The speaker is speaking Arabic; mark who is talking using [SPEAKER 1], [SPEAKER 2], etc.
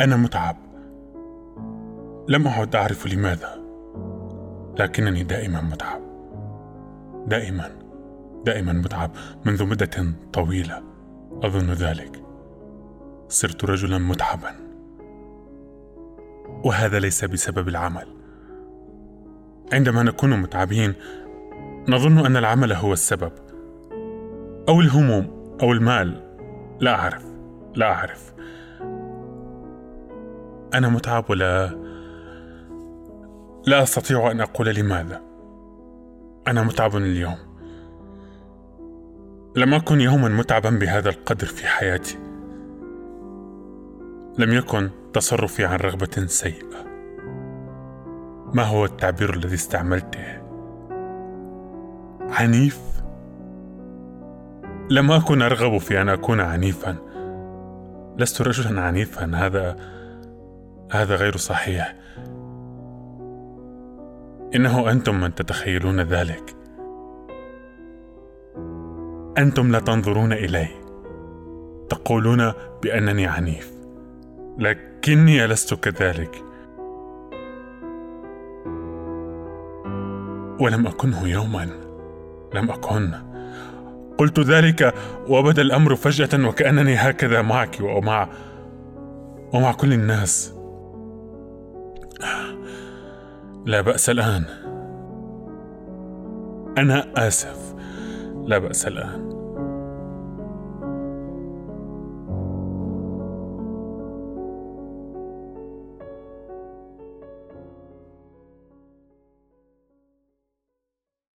[SPEAKER 1] أنا متعب. لم أعد أعرف لماذا لكنني دائما متعب. دائما دائما متعب منذ مدة طويلة. أظن ذلك. صرت رجلا متعبا. وهذا ليس بسبب العمل. عندما نكون متعبين نظن أن العمل هو السبب. أو الهموم أو المال. لا أعرف لا أعرف. أنا متعب ولا لا أستطيع أن أقول لماذا. أنا متعب اليوم. لم أكن يوما متعبا بهذا القدر في حياتي. لم يكن تصرفي عن رغبة سيئة. ما هو التعبير الذي استعملته؟ عنيف؟ لم أكن أرغب في أن أكون عنيفا. لست رجلا عنيفا. هذا هذا غير صحيح. إنه أنتم من تتخيلون ذلك. أنتم لا تنظرون الي تقولون بأنني عنيف. لكني لست كذلك. ولم أكنه يوما. لم أكن. قلت ذلك وبدا الأمر فجأة وكأنني هكذا معك ومع ومع كل الناس. لا بأس الآن. أنا آسف. لا بأس الآن.